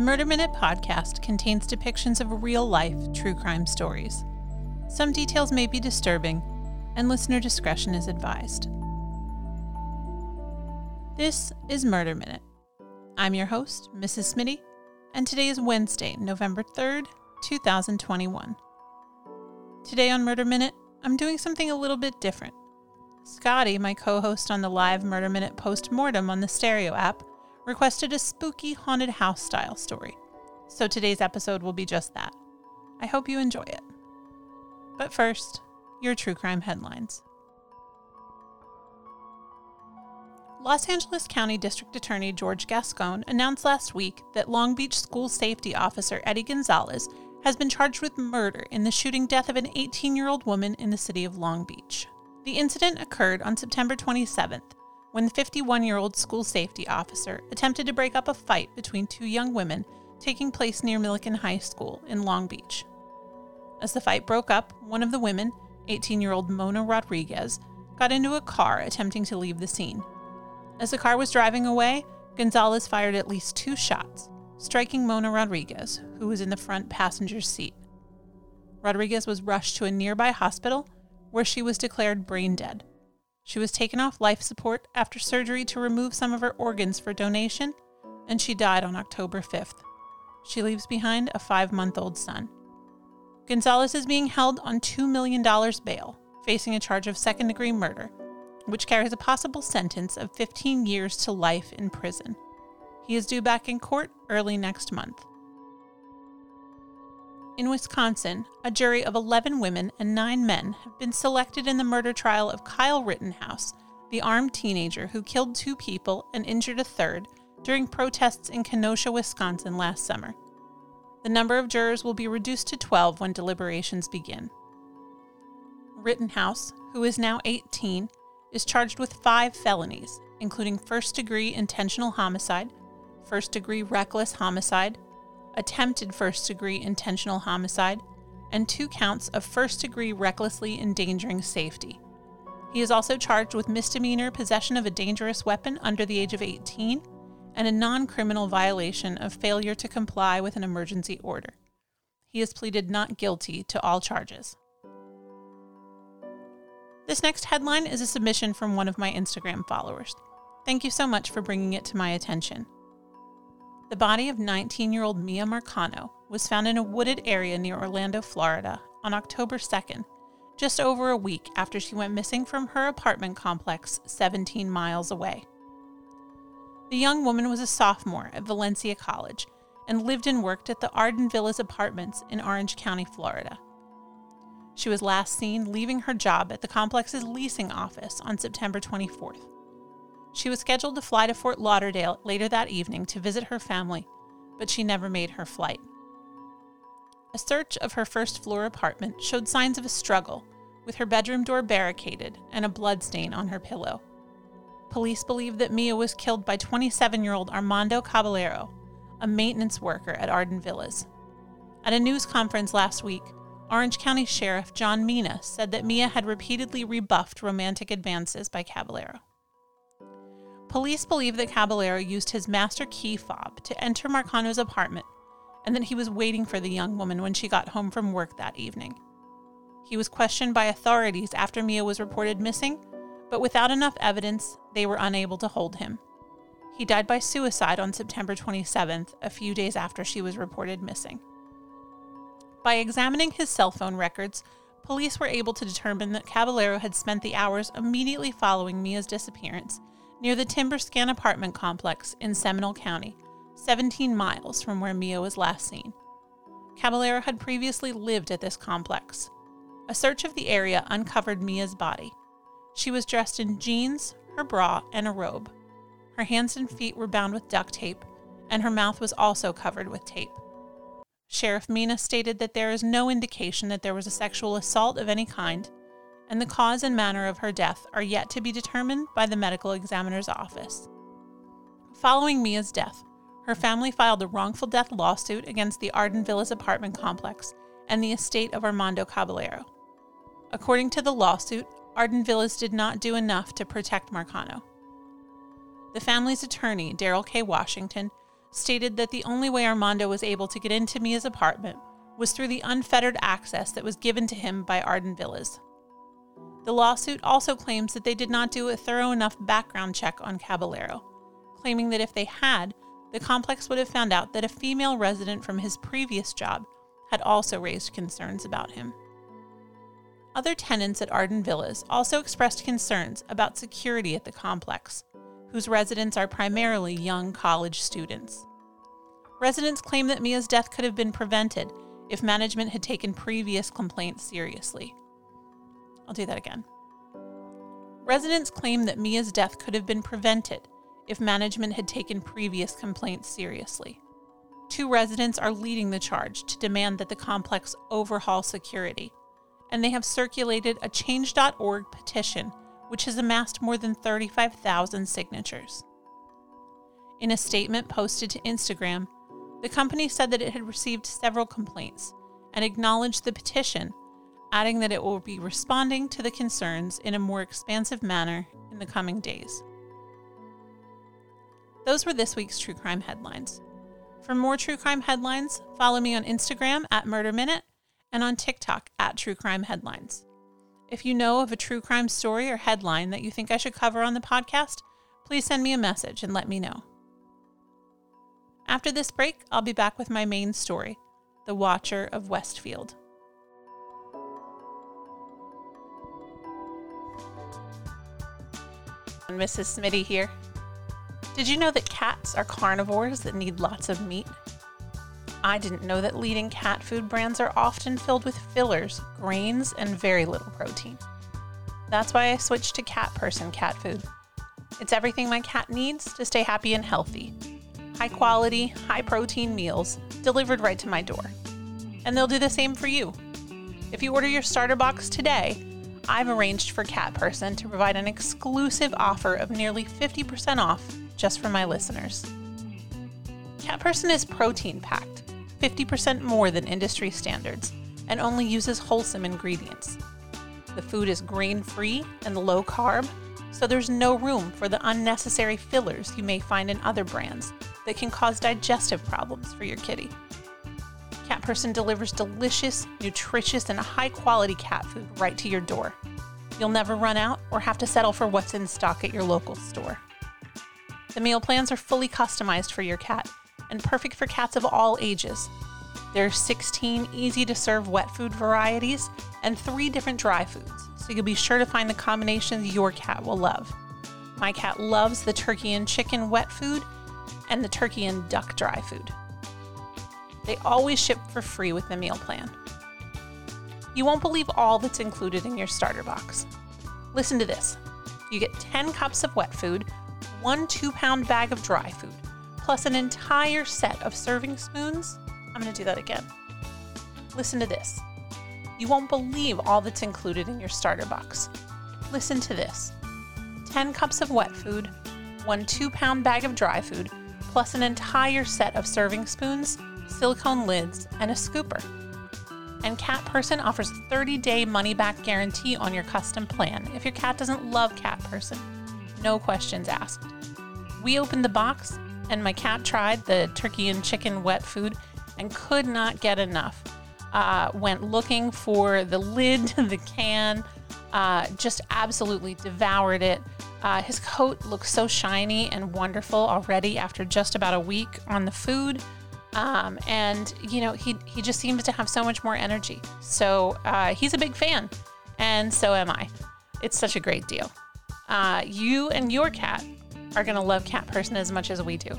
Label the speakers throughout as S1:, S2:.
S1: The Murder Minute podcast contains depictions of real life true crime stories. Some details may be disturbing, and listener discretion is advised. This is Murder Minute. I'm your host, Mrs. Smitty, and today is Wednesday, November 3rd, 2021. Today on Murder Minute, I'm doing something a little bit different. Scotty, my co host on the live Murder Minute post mortem on the Stereo app, requested a spooky haunted house style story. So today's episode will be just that. I hope you enjoy it. But first, your true crime headlines. Los Angeles County District Attorney George Gascon announced last week that Long Beach School Safety Officer Eddie Gonzalez has been charged with murder in the shooting death of an 18 year old woman in the city of Long Beach. The incident occurred on September 27th when the 51 year old school safety officer attempted to break up a fight between two young women taking place near Millikan High School in Long Beach. As the fight broke up, one of the women, 18 year old Mona Rodriguez, got into a car attempting to leave the scene. As the car was driving away, Gonzalez fired at least two shots, striking Mona Rodriguez, who was in the front passenger seat. Rodriguez was rushed to a nearby hospital where she was declared brain dead. She was taken off life support after surgery to remove some of her organs for donation, and she died on October 5th. She leaves behind a five month old son. Gonzalez is being held on $2 million bail, facing a charge of second degree murder, which carries a possible sentence of 15 years to life in prison. He is due back in court early next month. In Wisconsin, a jury of 11 women and 9 men have been selected in the murder trial of Kyle Rittenhouse, the armed teenager who killed two people and injured a third during protests in Kenosha, Wisconsin last summer. The number of jurors will be reduced to 12 when deliberations begin. Rittenhouse, who is now 18, is charged with five felonies, including first degree intentional homicide, first degree reckless homicide, attempted first degree intentional homicide, and two counts of first degree recklessly endangering safety. He is also charged with misdemeanor possession of a dangerous weapon under the age of 18 and a non criminal violation of failure to comply with an emergency order. He has pleaded not guilty to all charges. This next headline is a submission from one of my Instagram followers. Thank you so much for bringing it to my attention. The body of 19 year old Mia Marcano was found in a wooded area near Orlando, Florida on October 2nd, just over a week after she went missing from her apartment complex 17 miles away. The young woman was a sophomore at Valencia College and lived and worked at the Arden Villas apartments in Orange County, Florida. She was last seen leaving her job at the complex's leasing office on September 24th. She was scheduled to fly to Fort Lauderdale later that evening to visit her family, but she never made her flight. A search of her first floor apartment showed signs of a struggle, with her bedroom door barricaded and a blood stain on her pillow. Police believe that Mia was killed by 27 year old Armando Caballero, a maintenance worker at Arden Villas. At a news conference last week, Orange County Sheriff John Mina said that Mia had repeatedly rebuffed romantic advances by Caballero. Police believe that Caballero used his master key fob to enter Marcano's apartment and that he was waiting for the young woman when she got home from work that evening. He was questioned by authorities after Mia was reported missing, but without enough evidence, they were unable to hold him. He died by suicide on September 27th, a few days after she was reported missing. By examining his cell phone records, police were able to determine that Caballero had spent the hours immediately following Mia's disappearance near the Tymber Skan apartment complex in Seminole County, 17 miles from where Mia was last seen. Caballero had previously lived at this complex. A search of the area uncovered Mia's body. She was dressed in jeans, her bra, and a robe. Her hands and feet were bound with duct tape, and her mouth was also covered with tape. Sheriff Mina stated that there is no indication that there was a sexual assault of any kind and the cause and manner of her death are yet to be determined by the medical examiner's office. Following Mia's death, her family filed a wrongful death lawsuit against the Arden Villas apartment complex and the estate of Armando Caballero. According to the lawsuit, Arden Villas did not do enough to protect Marcano. The family's attorney, Daryl K. Washington, stated that the only way Armando was able to get into Mia's apartment was through the unfettered access that was given to him by Arden Villas. The lawsuit also claims that they did not do a thorough enough background check on Caballero, claiming that if they had, the complex would have found out that a female resident from his previous job had also raised concerns about him. Other tenants at Arden Villas also expressed concerns about security at the complex, whose residents are primarily young college students. Residents claim that Mia's death could have been prevented if management had taken previous complaints seriously. I'll do that again. Residents claim that Mia's death could have been prevented if management had taken previous complaints seriously. Two residents are leading the charge to demand that the complex overhaul security, and they have circulated a Change.org petition which has amassed more than 35,000 signatures. In a statement posted to Instagram, the company said that it had received several complaints and acknowledged the petition, adding that it will be responding to the concerns in a more expansive manner in the coming days. Those were this week's true crime headlines. For more true crime headlines, follow me on Instagram at Murder Minute and on TikTok at True Crime Headlines. If you know of a true crime story or headline that you think I should cover on the podcast, please send me a message and let me know. After this break, I'll be back with my main story The Watcher of Westfield. Mrs. Smitty here. Did you know that cats are carnivores that need lots of meat? I didn't know that leading cat food brands are often filled with fillers, grains, and very little protein. That's why I switched to Cat Person cat food. It's everything my cat needs to stay happy and healthy. High quality, high protein meals delivered right to my door. And they'll do the same for you. If you order your starter box today, I've arranged for Cat Person to provide an exclusive offer of nearly 50% off just for my listeners. Cat Person is protein packed 50% more than industry standards, and only uses wholesome ingredients. The food is grain free and low carb, so there's no room for the unnecessary fillers you may find in other brands that can cause digestive problems for your kitty. Cat Person delivers delicious, nutritious, and high quality cat food right to your door. You'll never run out or have to settle for what's in stock at your local store. The meal plans are fully customized for your cat and perfect for cats of all ages. There are 16 easy to serve wet food varieties and three different dry foods, so you'll be sure to find the combinations your cat will love. My cat loves the turkey and chicken wet food and the turkey and duck dry food. They always ship for free with the meal plan. You won't believe all that's included in your starter box. Listen to this you get 10 cups of wet food, one two pound bag of dry food plus an entire set of serving spoons. I'm going to do that again. Listen to this. You won't believe all that's included in your starter box. Listen to this 10 cups of wet food, one two pound bag of dry food, plus an entire set of serving spoons, silicone lids, and a scooper. And Cat Person offers a 30 day money back guarantee on your custom plan if your cat doesn't love Cat Person. No questions asked. We opened the box and my cat tried the turkey and chicken wet food and could not get enough. Uh, went looking for the lid the can, uh, just absolutely devoured it. Uh, his coat looks so shiny and wonderful already after just about a week on the food. Um, and you know he he just seems to have so much more energy. So uh, he's a big fan, and so am I. It's such a great deal. Uh, you and your cat are to love Cat Person as much as we do.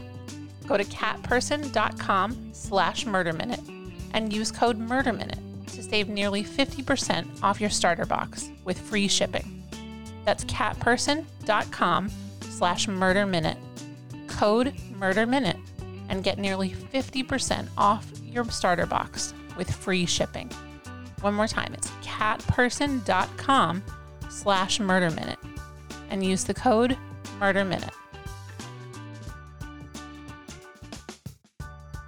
S1: Go to catperson.com slash murderminute and use code murderminute to save nearly 50% off your starter box with free shipping. That's catperson.com slash murderminute, code murderminute, and get nearly 50% off your starter box with free shipping. One more time, it's catperson.com slash murder minute and use the code murder minute.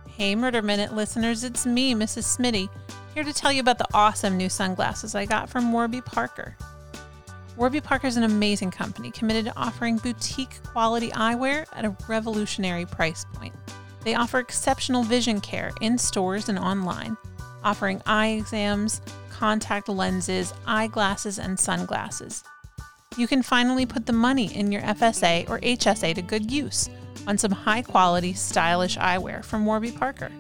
S1: Hey, Murder Minute listeners, it's me, Mrs. Smitty, here to tell you about the awesome new sunglasses I got from Warby Parker. Warby Parker is an amazing company committed to offering boutique quality eyewear at a revolutionary price point. They offer exceptional vision care in stores and online, offering eye exams, contact lenses, eyeglasses, and sunglasses. You can finally put the money in your FSA or HSA to good use on some high quality, stylish eyewear from Warby Parker.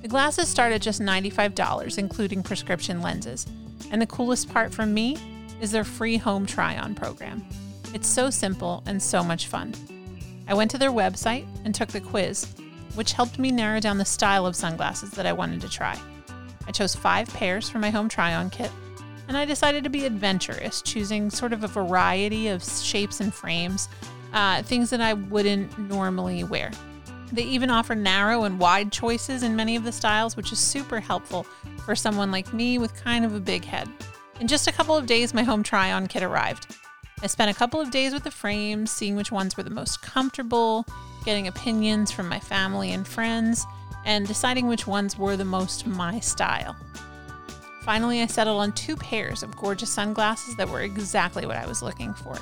S1: The glasses start at just $95, including prescription lenses. And the coolest part for me is their free home try on program. It's so simple and so much fun. I went to their website and took the quiz, which helped me narrow down the style of sunglasses that I wanted to try. I chose five pairs for my home try on kit, and I decided to be adventurous, choosing sort of a variety of shapes and frames, uh, things that I wouldn't normally wear. They even offer narrow and wide choices in many of the styles, which is super helpful for someone like me with kind of a big head. In just a couple of days, my home try on kit arrived. I spent a couple of days with the frames, seeing which ones were the most comfortable, getting opinions from my family and friends, and deciding which ones were the most my style. Finally, I settled on two pairs of gorgeous sunglasses that were exactly what I was looking for.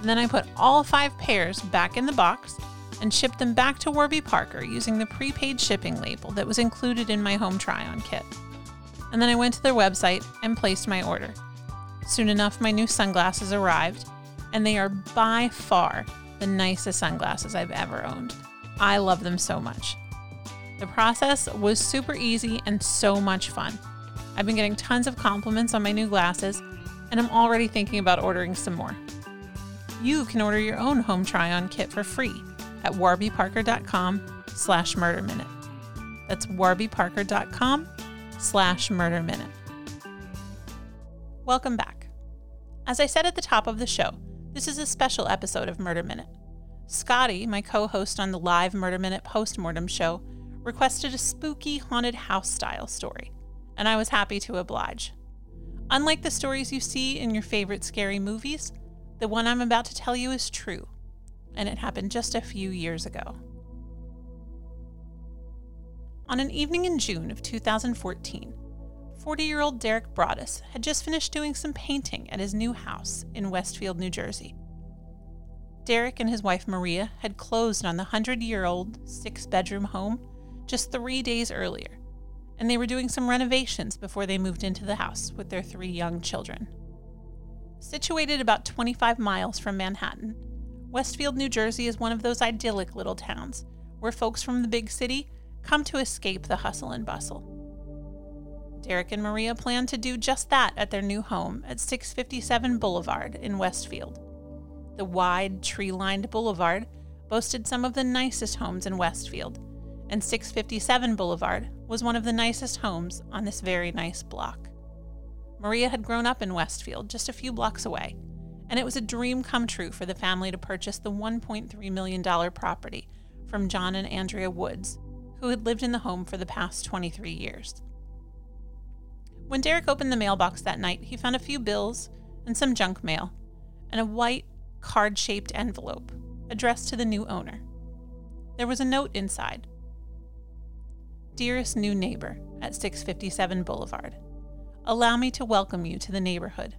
S1: And then I put all five pairs back in the box and shipped them back to Warby Parker using the prepaid shipping label that was included in my home try on kit. And then I went to their website and placed my order. Soon enough, my new sunglasses arrived, and they are by far the nicest sunglasses I've ever owned. I love them so much. The process was super easy and so much fun. I've been getting tons of compliments on my new glasses, and I'm already thinking about ordering some more. You can order your own home try-on kit for free at warbyparker.com slash murder minute. That's warbyparker.com slash murder minute. Welcome back. As I said at the top of the show, this is a special episode of Murder Minute. Scotty, my co host on the live Murder Minute postmortem show, requested a spooky haunted house style story, and I was happy to oblige. Unlike the stories you see in your favorite scary movies, the one I'm about to tell you is true and it happened just a few years ago. On an evening in June of 2014, 40 year old Derek Broaddus had just finished doing some painting at his new house in Westfield, New Jersey. Derek and his wife Maria had closed on the 100 year old six bedroom home just three days earlier, and they were doing some renovations before they moved into the house with their three young children. Situated about 25 miles from Manhattan, Westfield, New Jersey is one of those idyllic little towns where folks from the big city come to escape the hustle and bustle. Derek and Maria plan to do just that at their new home at 657 Boulevard in Westfield. The wide, tree lined boulevard boasted some of the nicest homes in Westfield, and 657 Boulevard was one of the nicest homes on this very nice block. Maria had grown up in Westfield, just a few blocks away, and it was a dream come true for the family to purchase the $1.3 million property from John and Andrea Woods, who had lived in the home for the past 23 years. When Derek opened the mailbox that night, he found a few bills and some junk mail, and a white, card shaped envelope addressed to the new owner. There was a note inside Dearest new neighbor at 657 Boulevard, allow me to welcome you to the neighborhood.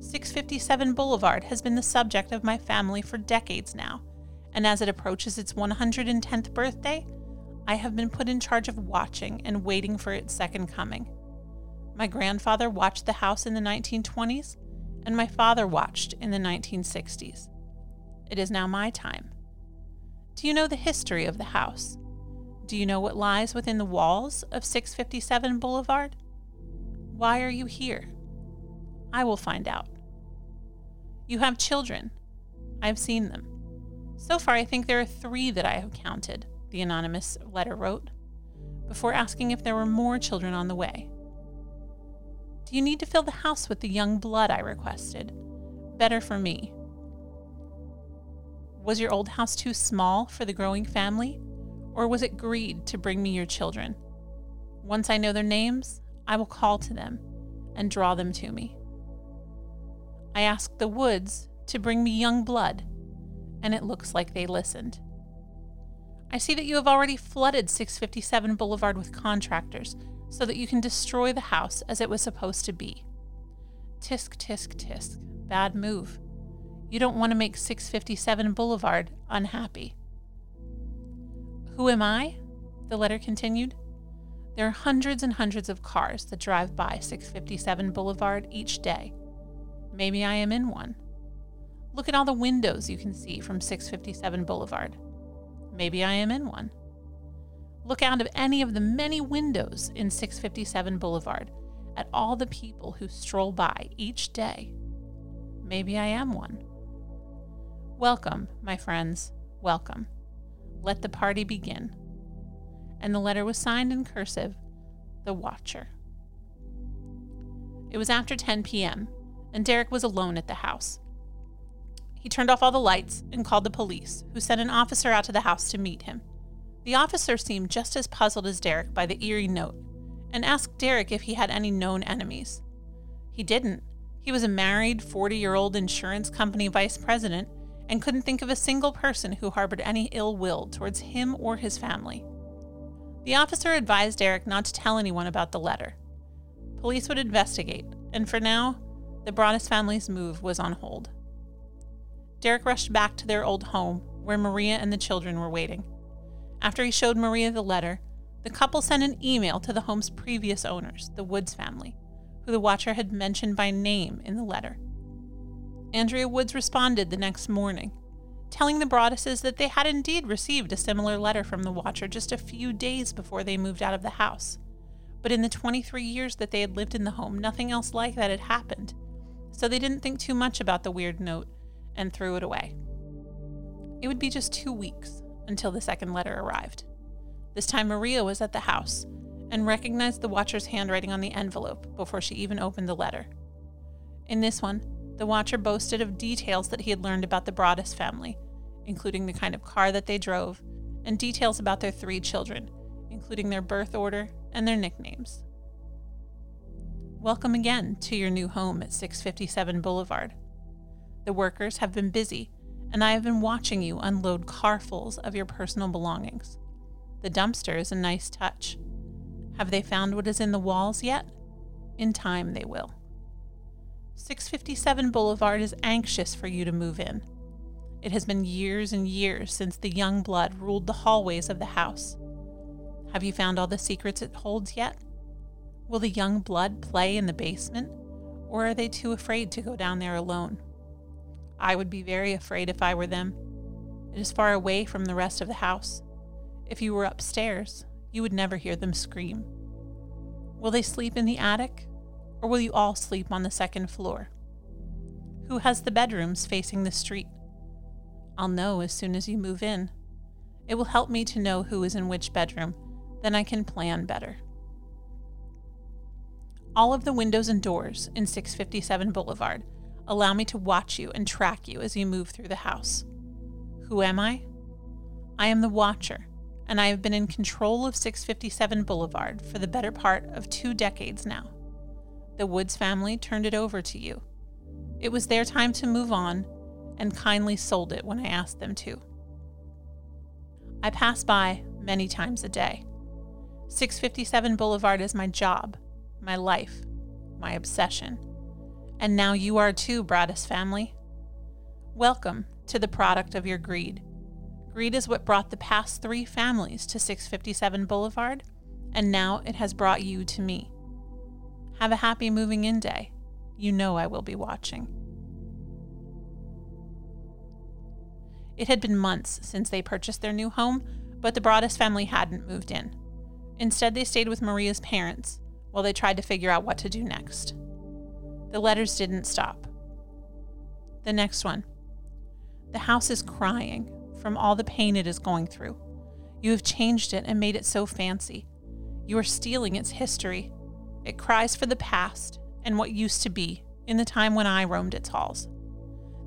S1: 657 Boulevard has been the subject of my family for decades now, and as it approaches its 110th birthday, I have been put in charge of watching and waiting for its second coming. My grandfather watched the house in the 1920s, and my father watched in the 1960s. It is now my time. Do you know the history of the house? Do you know what lies within the walls of 657 Boulevard? Why are you here? I will find out. You have children. I've seen them. So far, I think there are three that I have counted, the anonymous letter wrote, before asking if there were more children on the way. Do you need to fill the house with the young blood I requested? Better for me. Was your old house too small for the growing family? Or was it greed to bring me your children? Once I know their names, I will call to them and draw them to me. I asked the woods to bring me young blood, and it looks like they listened. I see that you have already flooded 657 Boulevard with contractors so that you can destroy the house as it was supposed to be. Tisk, tisk, tisk. Bad move. You don't want to make 657 Boulevard unhappy. Who am I? The letter continued. There are hundreds and hundreds of cars that drive by 657 Boulevard each day. Maybe I am in one. Look at all the windows you can see from 657 Boulevard. Maybe I am in one. Look out of any of the many windows in 657 Boulevard at all the people who stroll by each day. Maybe I am one. Welcome, my friends, welcome. Let the party begin. And the letter was signed in cursive, The Watcher. It was after 10 p.m., and Derek was alone at the house. He turned off all the lights and called the police, who sent an officer out to the house to meet him. The officer seemed just as puzzled as Derek by the eerie note and asked Derek if he had any known enemies. He didn't. He was a married, 40 year old insurance company vice president and couldn't think of a single person who harbored any ill will towards him or his family. The officer advised Derek not to tell anyone about the letter. Police would investigate, and for now, the Broaddus family's move was on hold. Derek rushed back to their old home, where Maria and the children were waiting. After he showed Maria the letter, the couple sent an email to the home's previous owners, the Woods family, who the watcher had mentioned by name in the letter. Andrea Woods responded the next morning, telling the Broadduses that they had indeed received a similar letter from the watcher just a few days before they moved out of the house. But in the 23 years that they had lived in the home, nothing else like that had happened, so they didn't think too much about the weird note and threw it away. It would be just two weeks until the second letter arrived. This time, Maria was at the house and recognized the watcher's handwriting on the envelope before she even opened the letter. In this one, the watcher boasted of details that he had learned about the Broaddus family, including the kind of car that they drove, and details about their three children, including their birth order and their nicknames. Welcome again to your new home at 657 Boulevard. The workers have been busy, and I have been watching you unload carfuls of your personal belongings. The dumpster is a nice touch. Have they found what is in the walls yet? In time, they will. 657 Boulevard is anxious for you to move in. It has been years and years since the young blood ruled the hallways of the house. Have you found all the secrets it holds yet? Will the young blood play in the basement, or are they too afraid to go down there alone? I would be very afraid if I were them. It is far away from the rest of the house. If you were upstairs, you would never hear them scream. Will they sleep in the attic, or will you all sleep on the second floor? Who has the bedrooms facing the street? I'll know as soon as you move in. It will help me to know who is in which bedroom, then I can plan better. All of the windows and doors in 657 Boulevard allow me to watch you and track you as you move through the house. Who am I? I am the watcher, and I have been in control of 657 Boulevard for the better part of two decades now. The Woods family turned it over to you. It was their time to move on and kindly sold it when I asked them to. I pass by many times a day. 657 Boulevard is my job, my life, my obsession. And now you are too, Broaddus family. Welcome to the product of your greed. Greed is what brought the past three families to 657 Boulevard, and now it has brought you to me. Have a happy moving in day. You know I will be watching. It had been months since they purchased their new home, but the Broaddus family hadn't moved in. Instead, they stayed with Maria's parents while they tried to figure out what to do next. The letters didn't stop. The next one. The house is crying from all the pain it is going through. You have changed it and made it so fancy. You are stealing its history. It cries for the past and what used to be in the time when I roamed its halls.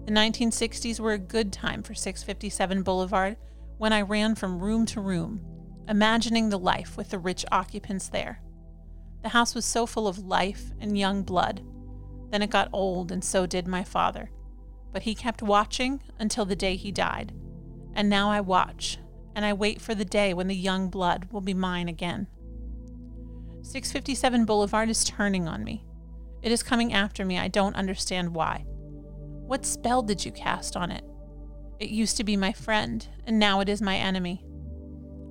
S1: The 1960s were a good time for 657 Boulevard when I ran from room to room, imagining the life with the rich occupants there. The house was so full of life and young blood. Then it got old, and so did my father. But he kept watching until the day he died and now I watch, and I wait for the day when the young blood will be mine again. 657 Boulevard is turning on me. It is coming after me. I don't understand why. What spell did you cast on it? It used to be my friend, and now it is my enemy.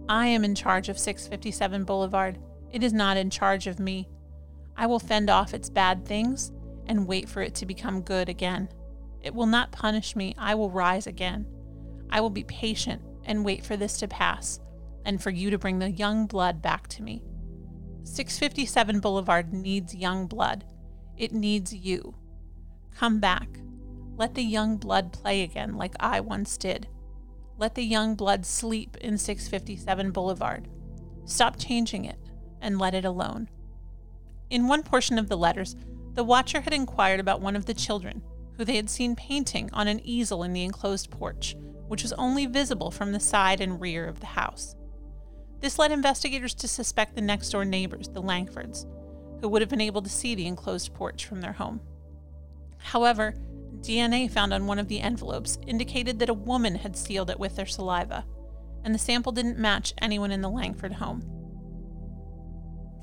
S1: I am in charge of 657 Boulevard. It is not in charge of me. I will fend off its bad things and wait for it to become good again. It will not punish me. I will rise again. I will be patient and wait for this to pass and for you to bring the young blood back to me. 657 Boulevard needs young blood. It needs you. Come back. Let the young blood play again like I once did. Let the young blood sleep in 657 Boulevard. Stop changing it and let it alone. In one portion of the letters, the watcher had inquired about one of the children, who they had seen painting on an easel in the enclosed porch, which was only visible from the side and rear of the house. This led investigators to suspect the next door neighbors, the Langfords, who would have been able to see the enclosed porch from their home. However, DNA found on one of the envelopes indicated that a woman had sealed it with their saliva, and the sample didn't match anyone in the Langford home.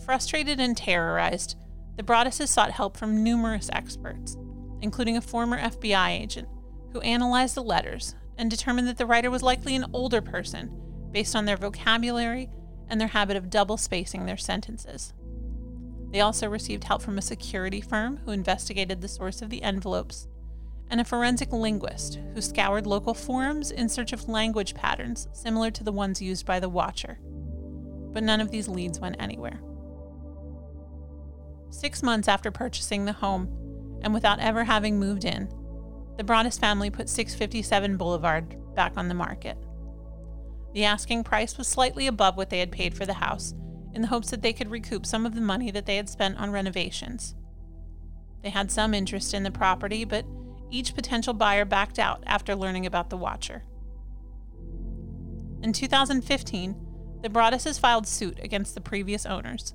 S1: Frustrated and terrorized, the Broadduses sought help from numerous experts, including a former FBI agent, who analyzed the letters and determined that the writer was likely an older person based on their vocabulary and their habit of double spacing their sentences. They also received help from a security firm who investigated the source of the envelopes and a forensic linguist who scoured local forums in search of language patterns similar to the ones used by the Watcher. But none of these leads went anywhere. Six months after purchasing the home, and without ever having moved in, the Broaddus family put 657 Boulevard back on the market. The asking price was slightly above what they had paid for the house, in the hopes that they could recoup some of the money that they had spent on renovations. They had some interest in the property, but each potential buyer backed out after learning about the Watcher. In 2015, the Broadduses filed suit against the previous owners,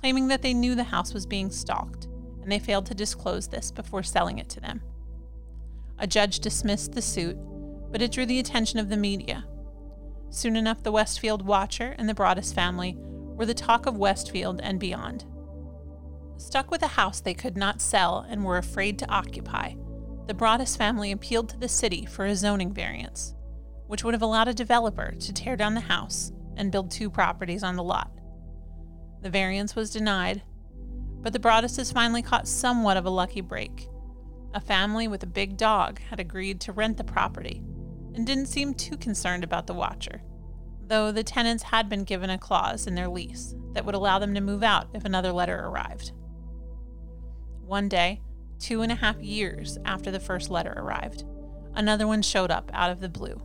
S1: claiming that they knew the house was being stalked and they failed to disclose this before selling it to them. A judge dismissed the suit, but it drew the attention of the media. Soon enough, the Westfield Watcher and the Broaddus family were the talk of Westfield and beyond. Stuck with a house they could not sell and were afraid to occupy, the Broaddus family appealed to the city for a zoning variance, which would have allowed a developer to tear down the house and build two properties on the lot. The variance was denied, but the Broadduses finally caught somewhat of a lucky break. A family with a big dog had agreed to rent the property and didn't seem too concerned about the watcher, though the tenants had been given a clause in their lease that would allow them to move out if another letter arrived. One day, two and a half years after the first letter arrived. Another one showed up out of the blue.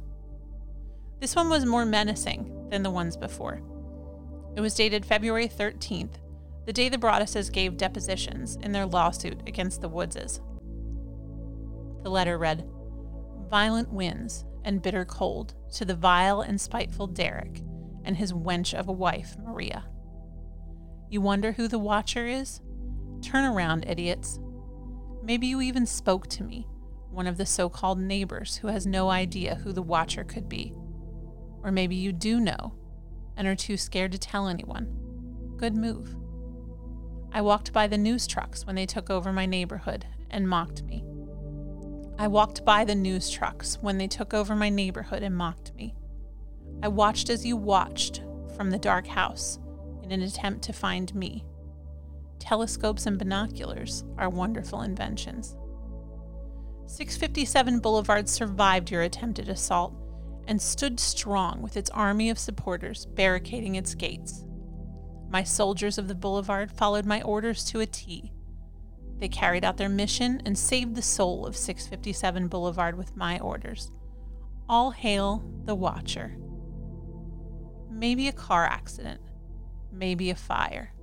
S1: This one was more menacing than the ones before. It was dated February 13th, the day the Broadduses gave depositions in their lawsuit against the Woodses. The letter read Violent winds and bitter cold to the vile and spiteful Derek and his wench of a wife, Maria. You wonder who the watcher is? Turn around, idiots. Maybe you even spoke to me, one of the so called neighbors who has no idea who the watcher could be. Or maybe you do know and are too scared to tell anyone. Good move. I walked by the news trucks when they took over my neighborhood and mocked me. I walked by the news trucks when they took over my neighborhood and mocked me. I watched as you watched from the dark house in an attempt to find me telescopes and binoculars are wonderful inventions. 657 Boulevard survived your attempted assault and stood strong with its army of supporters barricading its gates. My soldiers of the boulevard followed my orders to a T. They carried out their mission and saved the soul of 657 Boulevard with my orders. All hail the Watcher. Maybe a car accident, maybe a fire.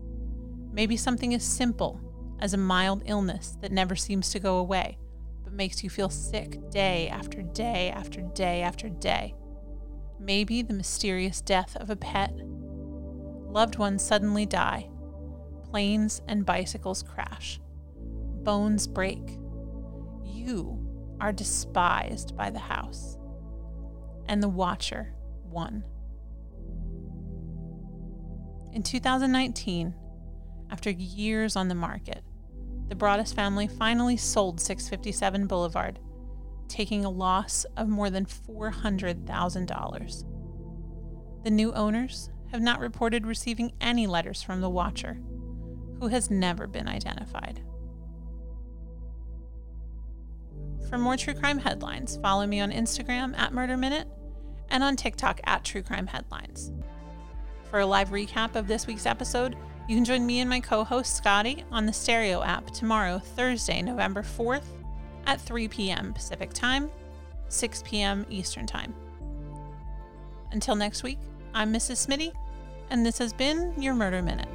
S1: Maybe something as simple as a mild illness that never seems to go away, but makes you feel sick day after day after day after day. Maybe the mysterious death of a pet. Loved ones suddenly die. Planes and bicycles crash. Bones break. You are despised by the house. And the Watcher won. In 2019, after years on the market, the Broaddus family finally sold 657 The new owners have not reported receiving any letters from the watcher, who has never been identified. For more true crime headlines, follow me on Instagram at Murder Minute and on TikTok at True Crime Headlines. For a live recap of this week's episode, you can join me and my co host Scotty on the Stereo app tomorrow, Thursday, November 4th at 3 p.m. Pacific Time, 6 p.m. Eastern Time. Until next week, I'm Mrs. Smitty, and this has been your Murder Minute.